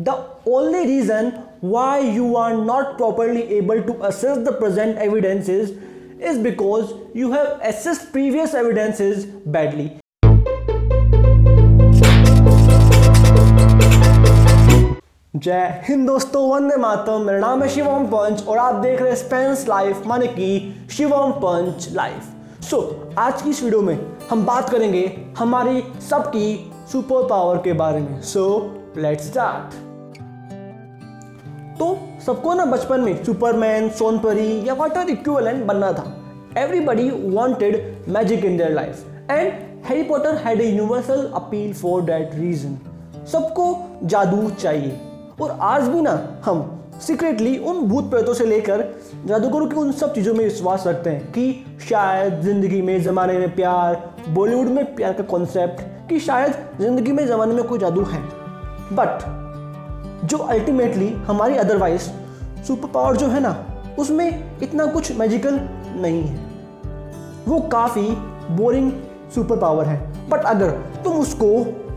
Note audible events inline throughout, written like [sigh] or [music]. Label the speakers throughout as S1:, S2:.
S1: The only reason why you are not properly able to assess the present evidences is because you have assessed previous evidences badly. जय हिंद दोस्तों वंदे मातरम। मेरा नाम है शिवम पंच और आप देख रहे हैं स्पेंस लाइफ माने कि Shivam punch life so so, आज की इस वीडियो में हम बात करेंगे हमारी सबकी सुपर पावर के बारे में। सो लेट्स स्टार्ट तो सबको ना बचपन में सुपरमैन सोनपरी या वॉट वाटर इक्विवेलेंट बनना था। Everybody wanted magic in their life and Harry Potter had a universal appeal for that reason सबको जादू चाहिए। और आज भी ना हम सीक्रेटली उन भूत प्रेतों से लेकर जादूगरों की उन सब चीज़ों में विश्वास रखते हैं कि शायद ज़िंदगी में ज़माने में प्यार बॉलीवुड में प्यार का कॉन्सेप्ट कि शायद ज़िंदगी में ज़माने में कोई जादू है। बट जो अल्टीमेटली हमारी अदरवाइज़ सुपर पावर जो है ना, उसमें इतना कुछ मैजिकल नहीं है। वो काफ़ी बोरिंग सुपर पावर है। बट अगर तुम उसको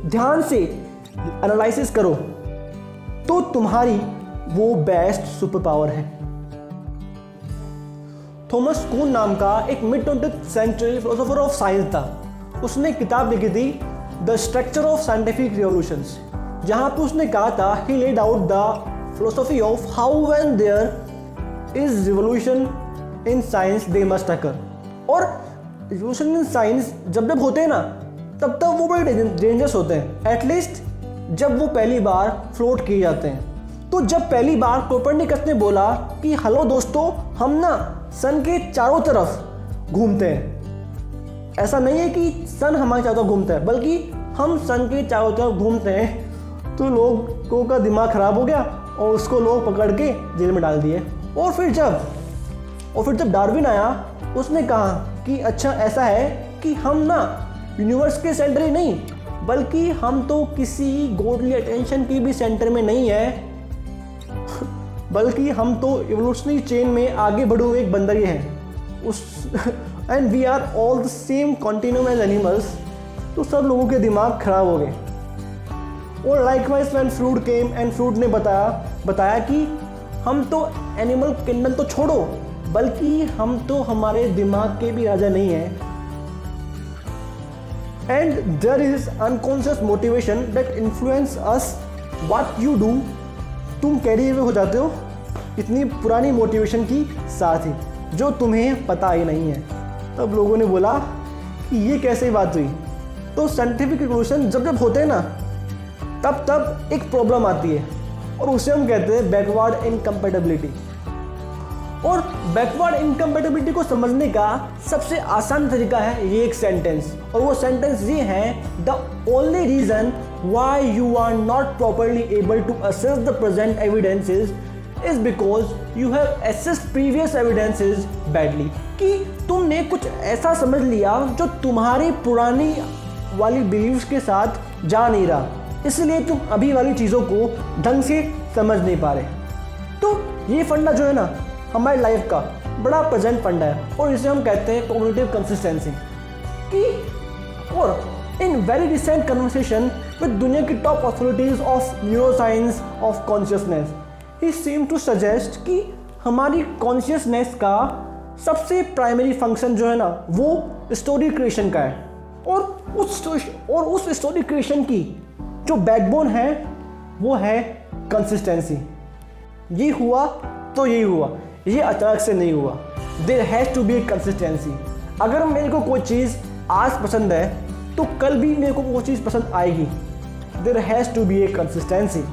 S1: ध्यान से एनालिसिस करो तो तुम्हारी वो बेस्ट सुपर पावर है। थॉमस कून नाम का एक mid twenty century philosopher of science था। उसने किताब लिखी थी the structure of scientific revolutions जहाँ पर उसने कहा था he laid out the philosophy of how when there is revolution in science they must occur और रिवोल्यूशन इन साइंस जब जब होते हैं ना, तब तक वो बड़े डेंजरस होते हैं। एटलीस्ट जब वो पहली बार फ्लोट किए जाते हैं। तो जब पहली बार कोपरनिकस ने बोला कि हेलो दोस्तों, हम ना सन के चारों तरफ़ घूमते हैं। ऐसा नहीं है कि सन हमारे चारों तरफ़ घूमता है, बल्कि हम सन के चारों तरफ़ घूमते हैं। तो लोगों का दिमाग खराब हो गया और उसको लोग पकड़ के जेल में डाल दिए। और फिर जब, और फिर जब डार्विन आया, उसने कहा कि अच्छा ऐसा है कि हम ना यूनिवर्स के सेंटर ही नहीं, बल्कि हम तो किसी गोडली अटेंशन की भी सेंटर में नहीं है। [laughs] बल्कि हम तो इवोल्यूशनरी चेन में आगे बढ़े हुए एक बंदर ही हैं। उस and we are all the same continuum as animals तो सब लोगों के दिमाग खराब हो गए। और likewise when Freud came and Freud ने बताया बताया कि हम तो एनिमल किंगडम तो छोड़ो, बल्कि हम तो हमारे दिमाग के भी राजा नहीं हैं। And there is unconscious motivation that influence us what you do तुम कैरी हुए हो जाते हो, इतनी पुरानी मोटिवेशन की साथ ही जो तुम्हें पता ही नहीं है। तब लोगों ने बोला कि ये कैसे बात हुई? तो साइंटिफिक रिवोल्यूशन जब जब होते हैं ना तब तब एक प्रॉब्लम आती है, और उसे हम कहते हैं बैकवर्ड इनकम्पेटेबिलिटी और बैकवर्ड इनकम्पेटेबिलिटी को समझने का सबसे आसान तरीका है ये एक सेंटेंस और वो सेंटेंस ये है the only reason why you are not properly able to assess the present evidences is because you have assess previous evidences badly कि तुमने कुछ ऐसा समझ लिया जो तुम्हारी पुरानी वाली बिलीव्स के साथ जा नहीं रहा। इसलिए तुम अभी वाली चीज़ों को ढंग से समझ नहीं पा रहे। तो ये फंडा जो है ना, हमारी लाइफ का बड़ा प्रेजेंट फंडा है और इसे हम कहते हैं कोग्निटिव कंसिस्टेंसी कि और in very recent conversation with दुनिया की top authorities of neuroscience of consciousness he seem to suggest कि हमारी कॉन्शियसनेस का सबसे प्राइमरी फ़ंक्शन जो है ना, वो स्टोरी क्रिएशन का है। और उस और उस स्टोरी क्रिएशन की जो बैकबोन है, वो है कंसिस्टेंसी ये हुआ तो यही हुआ, ये अचानक से नहीं हुआ. There has to be consistency अगर मेरे को कोई चीज़ आज पसंद है तो कल भी मेरे को वो चीज़ पसंद आएगी. There has to be a consistency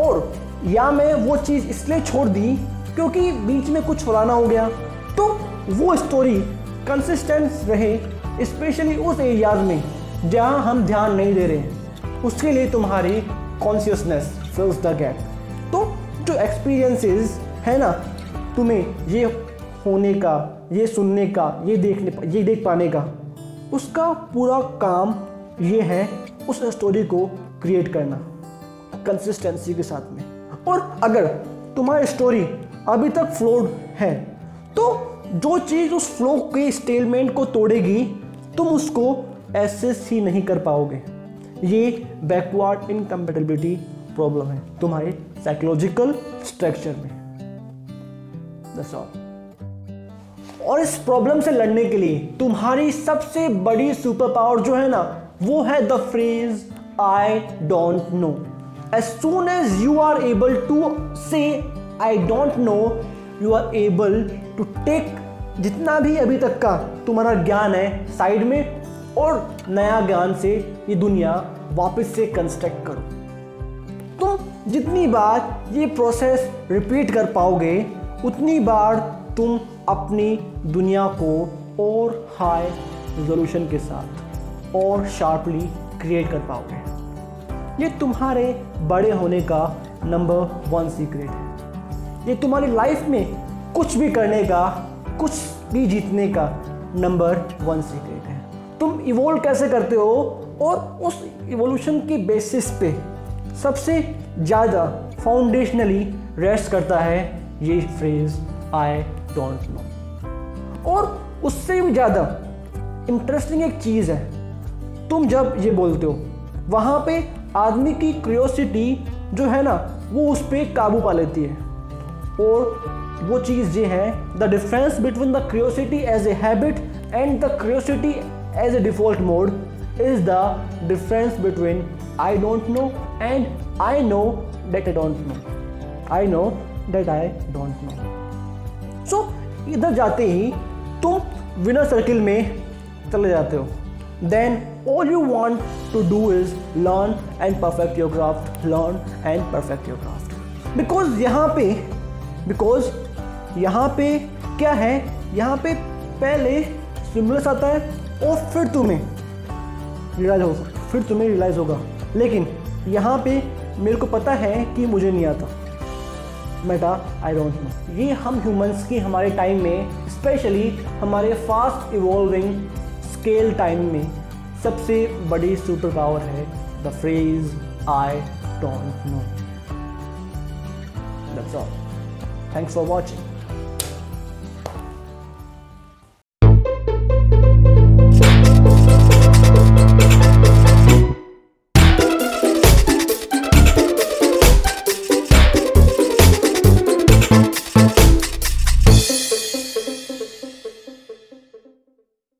S1: और या मैं वो चीज़ इसलिए छोड़ दी क्योंकि बीच में कुछ फलाना हो गया तो वो स्टोरी कंसिस्टेंस रहे स्पेशली उस एरियाज़ में जहाँ हम ध्यान नहीं दे रहे उसके लिए तुम्हारी कॉन्शियसनेस फिल्स द गैप तो जो एक्सपीरियंसेस है ना, तुम्हें ये होने का, ये सुनने का, ये देखने, ये देख पाने का, उसका पूरा काम ये है उस स्टोरी को क्रिएट करना कंसिस्टेंसी के साथ में। और अगर तुम्हारी स्टोरी अभी तक फ्लोड है तो जो चीज़ उस फ्लो के स्टेलमेंट को तोड़ेगी, तुम उसको एसेस ही नहीं कर पाओगे। ये बैकवर्ड इनकम्पेटेबिलिटी प्रॉब्लम है तुम्हारे साइकोलॉजिकल स्ट्रक्चर में. और इस प्रॉब्लम से लड़ने के लिए तुम्हारी सबसे बड़ी सुपर पावर जो है ना, वो है the phrase I don't know as soon as you are able to say I don't know you are able to take जितना भी अभी तक का तुम्हारा ज्ञान है साइड में और नया ज्ञान से ये दुनिया वापस से कंस्ट्रक्ट करो। तुम जितनी बार ये प्रोसेस रिपीट कर पाओगे, उतनी बार तुम अपनी दुनिया को और हाई रिजोल्यूशन के साथ और शार्पली क्रिएट कर पाओगे। ये तुम्हारे बड़े होने का नंबर वन सीक्रेट है। ये तुम्हारी लाइफ में कुछ भी करने का, कुछ भी जीतने का नंबर वन सीक्रेट है। तुम इवोल्व कैसे करते हो और उस इवोल्यूशन के बेसिस पे सबसे ज़्यादा फाउंडेशनली रेस्ट करता है ये फ्रेज आई डोंट नो और उससे भी ज़्यादा इंटरेस्टिंग एक चीज़ है। तुम जब ये बोलते हो, वहाँ पे आदमी की क्रियोसिटी जो है ना, वो उस पर काबू पा लेती है। और वो चीज़ ये है the difference between the curiosity as a habit and the curiosity as a default mode is the difference between I don't know and I know that I don't know I know that I don't know so इधर जाते ही तुम winner circle में चले जाते हो। Then all you want to do is learn and perfect your craft learn and perfect your craft because यहाँ पे because यहाँ पे क्या है? यहाँ पे पहले स्टिमुलस आता है और फिर तुम्हें रियलाइज़ होगा, फिर तुम्हें रियलाइज़ होगा। लेकिन यहाँ पे मेरे को पता है कि मुझे नहीं आता। मेटा आई डोंट नो ये हम ह्यूमंस की हमारे टाइम में स्पेशली हमारे फास्ट इवॉल्विंग स्केल टाइम में सबसे बड़ी सुपर पावर है। The phrase I don't know that's all thanks for watching